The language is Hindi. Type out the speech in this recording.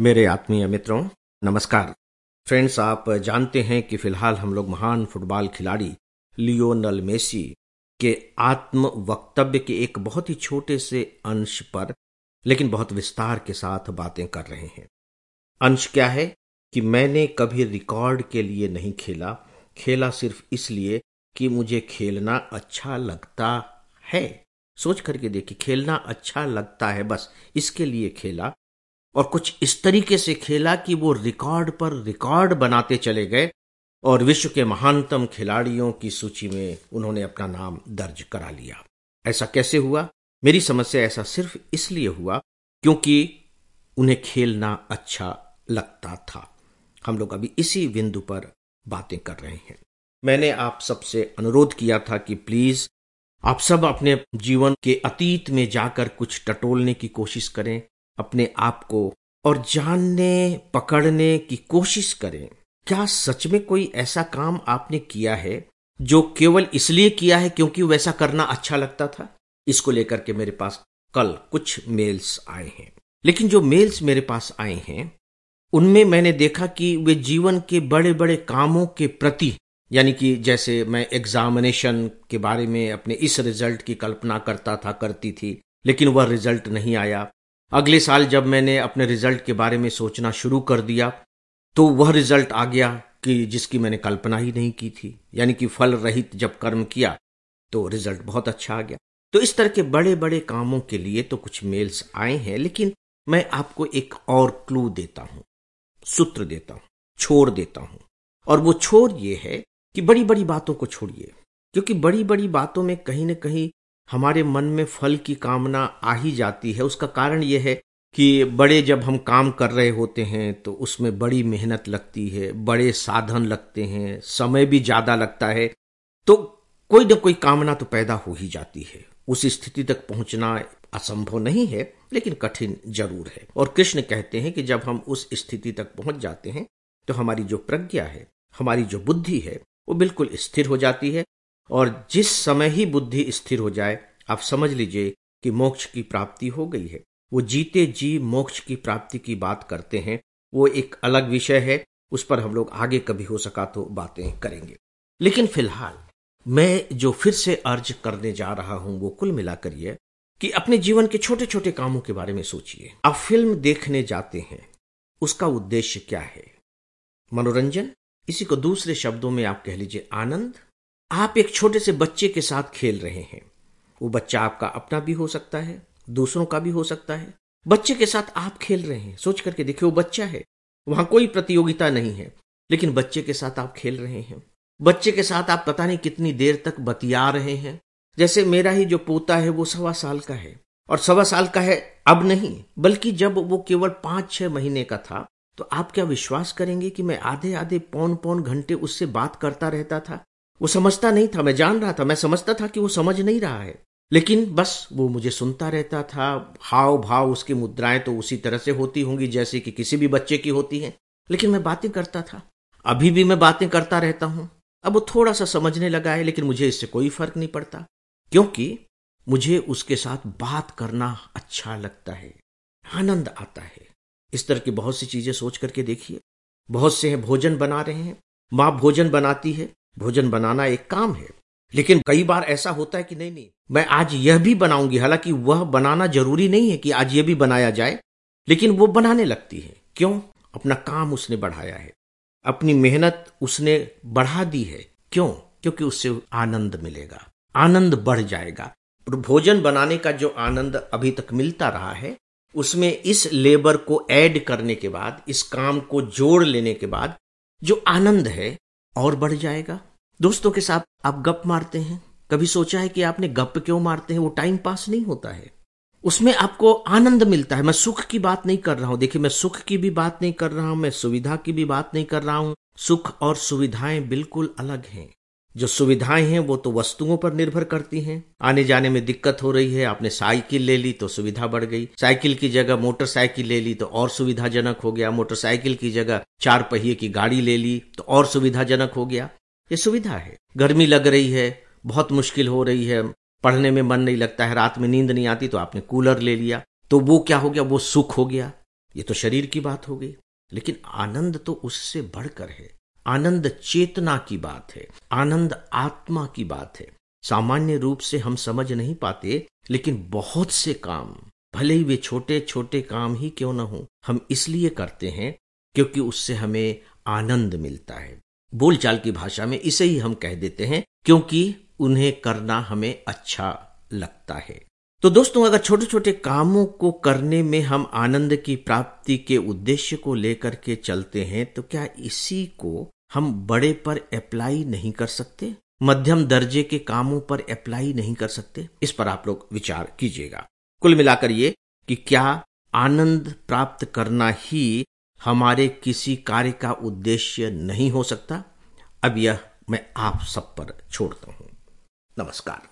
मेरे आत्मीय मित्रों, नमस्कार। फ्रेंड्स, आप जानते हैं कि फ़िलहाल हम लोग महान फुटबॉल खिलाड़ी लियोनल मेसी के आत्म वक्तव्य के एक बहुत ही छोटे से अंश पर, लेकिन बहुत विस्तार के साथ बातें कर रहे हैं। अंश क्या है कि मैंने कभी रिकॉर्ड के लिए नहीं खेला। खेला सिर्फ़ इसलिए कि मुझे खेलना अच्छा लगता है। सोच करके देखिए, खेलना अच्छा लगता है, बस इसके लिए खेला और कुछ इस तरीके से खेला कि वो रिकॉर्ड पर रिकॉर्ड बनाते चले गए और विश्व के महानतम खिलाड़ियों की सूची में उन्होंने अपना नाम दर्ज करा लिया। ऐसा कैसे हुआ? मेरी समस्या ऐसा सिर्फ़ इसलिए हुआ क्योंकि उन्हें खेलना अच्छा लगता था। हम लोग अभी इसी बिंदु पर बातें कर रहे हैं। मैंने आप सबसे अनुरोध किया था कि प्लीज़ आप सब अपने जीवन के अतीत में जाकर कुछ टटोलने की कोशिश करें। अपने आप को और जानने, पकड़ने की कोशिश करें। क्या सच में कोई ऐसा काम आपने किया है जो केवल इसलिए किया है क्योंकि वैसा करना अच्छा लगता था? इसको लेकर के मेरे पास कल कुछ मेल्स आए हैं। लेकिन जो मेल्स मेरे पास आए हैं, उनमें मैंने देखा कि वे जीवन के बड़े बड़े कामों के प्रति, यानी कि जैसे मैं एग्जामिनेशन के बारे में अपने इस रिज़ल्ट की कल्पना करता था, करती थी, लेकिन वह रिज़ल्ट नहीं आया। अगले साल जब मैंने अपने रिज़ल्ट के बारे में सोचना शुरू कर दिया तो वह रिज़ल्ट आ गया कि जिसकी मैंने कल्पना ही नहीं की थी, यानी कि फल रहित जब कर्म किया तो रिज़ल्ट बहुत अच्छा आ गया। तो इस तरह के बड़े बड़े कामों के लिए तो कुछ मेल्स आए हैं, लेकिन मैं आपको एक और क्लू देता हूँ, सूत्र देता हूँ छोड़ देता हूँ। और वो छोर ये है कि बड़ी बड़ी बातों को छोड़िए, क्योंकि बड़ी बड़ी बातों में कहीं ना कहीं हमारे मन में फल की कामना आ ही जाती है। उसका कारण यह है कि बड़े जब हम काम कर रहे होते हैं तो उसमें बड़ी मेहनत लगती है, बड़े साधन लगते हैं, समय भी ज़्यादा लगता है तो कोई न कोई कामना तो पैदा हो ही जाती है। उस स्थिति तक पहुँचना असंभव नहीं है, लेकिन कठिन ज़रूर है। और कृष्ण कहते हैं कि जब हम उस स्थिति तक पहुँच जाते हैं तो हमारी जो प्रज्ञा है, हमारी जो बुद्धि है, वो बिल्कुल स्थिर हो जाती है और जिस समय ही बुद्धि स्थिर हो जाए, आप समझ लीजिए कि मोक्ष की प्राप्ति हो गई है। वो जीते जी मोक्ष की प्राप्ति की बात करते हैं। वो एक अलग विषय है, उस पर हम लोग आगे कभी हो सका तो बातें करेंगे। लेकिन फ़िलहाल, मैं जो फिर से अर्ज़ करने जा रहा हूँ, वो कुल मिलाकर यह कि अपने जीवन के छोटे छोटे कामों के बारे में सोचिए। आप फ़िल्म देखने जाते हैं, उसका उद्देश्य क्या है? मनोरंजन? इसी को दूसरे शब्दों में आप कह लीजिए आनंद। आप एक छोटे से बच्चे के साथ खेल रहे हैं। वो बच्चा आपका अपना भी हो सकता है, दूसरों का भी हो सकता है। बच्चे के साथ आप खेल रहे हैं। सोच करके देखिए, वो बच्चा है। वहाँ कोई प्रतियोगिता नहीं है, लेकिन बच्चे के साथ आप खेल रहे हैं। बच्चे के साथ आप पता नहीं कितनी देर तक बतिया रहे हैं। जैसे मेरा ही जो पोता है, वो सवा साल का है। और सवा साल का है अब नहीं, बल्कि जब वो केवल पाँच छह महीने का था तो आप क्या विश्वास करेंगे कि मैं आधे आधे पौन पौन घंटे उससे बात करता रहता था? वो समझता नहीं था, मैं जान रहा था, मैं समझता था कि वो समझ नहीं रहा है। लेकिन बस वो मुझे सुनता रहता था हाव भाव उसकी मुद्राएँ तो उसी तरह से होती होंगी जैसे कि किसी भी बच्चे की होती हैं। लेकिन मैं बातें करता था, अभी भी मैं बातें करता रहता हूँ। अब वो थोड़ा सा समझने लगा है, लेकिन मुझे इससे कोई फ़र्क नहीं पड़ता, क्योंकि मुझे उसके साथ बात करना अच्छा लगता है, आनंद आता है। इस तरह की बहुत सी चीज़ें सोच करके देखिए, बहुत से हैं, भोजन बना रहे हैं, माँ भोजन बनाती है भोजन बनाना एक काम है। लेकिन कई बार ऐसा होता है कि नहीं नहीं, मैं आज यह भी बनाऊँगी। हालाँकि वह बनाना ज़रूरी नहीं है कि आज यह भी बनाया जाए, लेकिन वो बनाने लगती है। क्यों? अपना काम उसने बढ़ाया है। अपनी मेहनत उसने बढ़ा दी है। क्यों? क्योंकि उससे आनंद मिलेगा। आनंद बढ़ जाएगा। भोजन बनाने का जो आनंद अभी तक मिलता रहा है, उसमें इस लेबर को ऐड करने के बाद, इस काम को जोड़ लेने के बाद, जो आनंद है और बढ़ जाएगा। दोस्तों के साथ आप गप मारते हैं। कभी सोचा है कि आपने गप क्यों मारते हैं? वो टाइम पास नहीं होता है। उसमें आपको आनंद मिलता है। मैं सुख की बात नहीं कर रहा हूँ। देखिए, मैं सुख की भी बात नहीं कर रहा हूँ, मैं सुविधा की भी बात नहीं कर रहा हूँ। सुख और सुविधाएँ बिल्कुल अलग हैं। जो सुविधाएँ हैं वो तो वस्तुओं पर निर्भर करती हैं। आने जाने में दिक्कत हो रही है, आपने साइकिल ले ली तो सुविधा बढ़ गई। साइकिल की जगह मोटरसाइकिल ले ली तो और सुविधाजनक हो गया। मोटरसाइकिल की जगह चार पहिए की गाड़ी ले ली तो और सुविधाजनक हो गया। ये सुविधा है। गर्मी लग रही है, बहुत मुश्किल हो रही है। पढ़ने में मन नहीं लगता है, रात में नींद नहीं आती तो आपने कूलर ले लिया। तो वो क्या हो गया? वो सुख हो गया। ये तो शरीर की बात हो गई। लेकिन आनंद तो उससे बढ़कर है। आनंद चेतना की बात है, आनंद आत्मा की बात है। सामान्य रूप से हम समझ नहीं पाते, लेकिन बहुत से काम, भले ही वे छोटे छोटे काम ही क्यों ना हो, हम इसलिए करते हैं क्योंकि उससे हमें आनंद मिलता है। बोलचाल की भाषा में इसे ही हम कह देते हैं, क्योंकि उन्हें करना हमें अच्छा लगता है। तो दोस्तों, अगर छोटे छोटे कामों को करने में हम आनंद की प्राप्ति के उद्देश्य को लेकर के चलते हैं तो क्या इसी को हम बड़े पर अप्लाई नहीं कर सकते, मध्यम दर्जे के कामों पर अप्लाई नहीं कर सकते। इस पर आप लोग विचार कीजिएगा। कुल मिलाकर ये कि क्या आनंद प्राप्त करना ही हमारे किसी कार्य का उद्देश्य नहीं हो सकता? अब यह मैं आप सब पर छोड़ता हूँ। नमस्कार।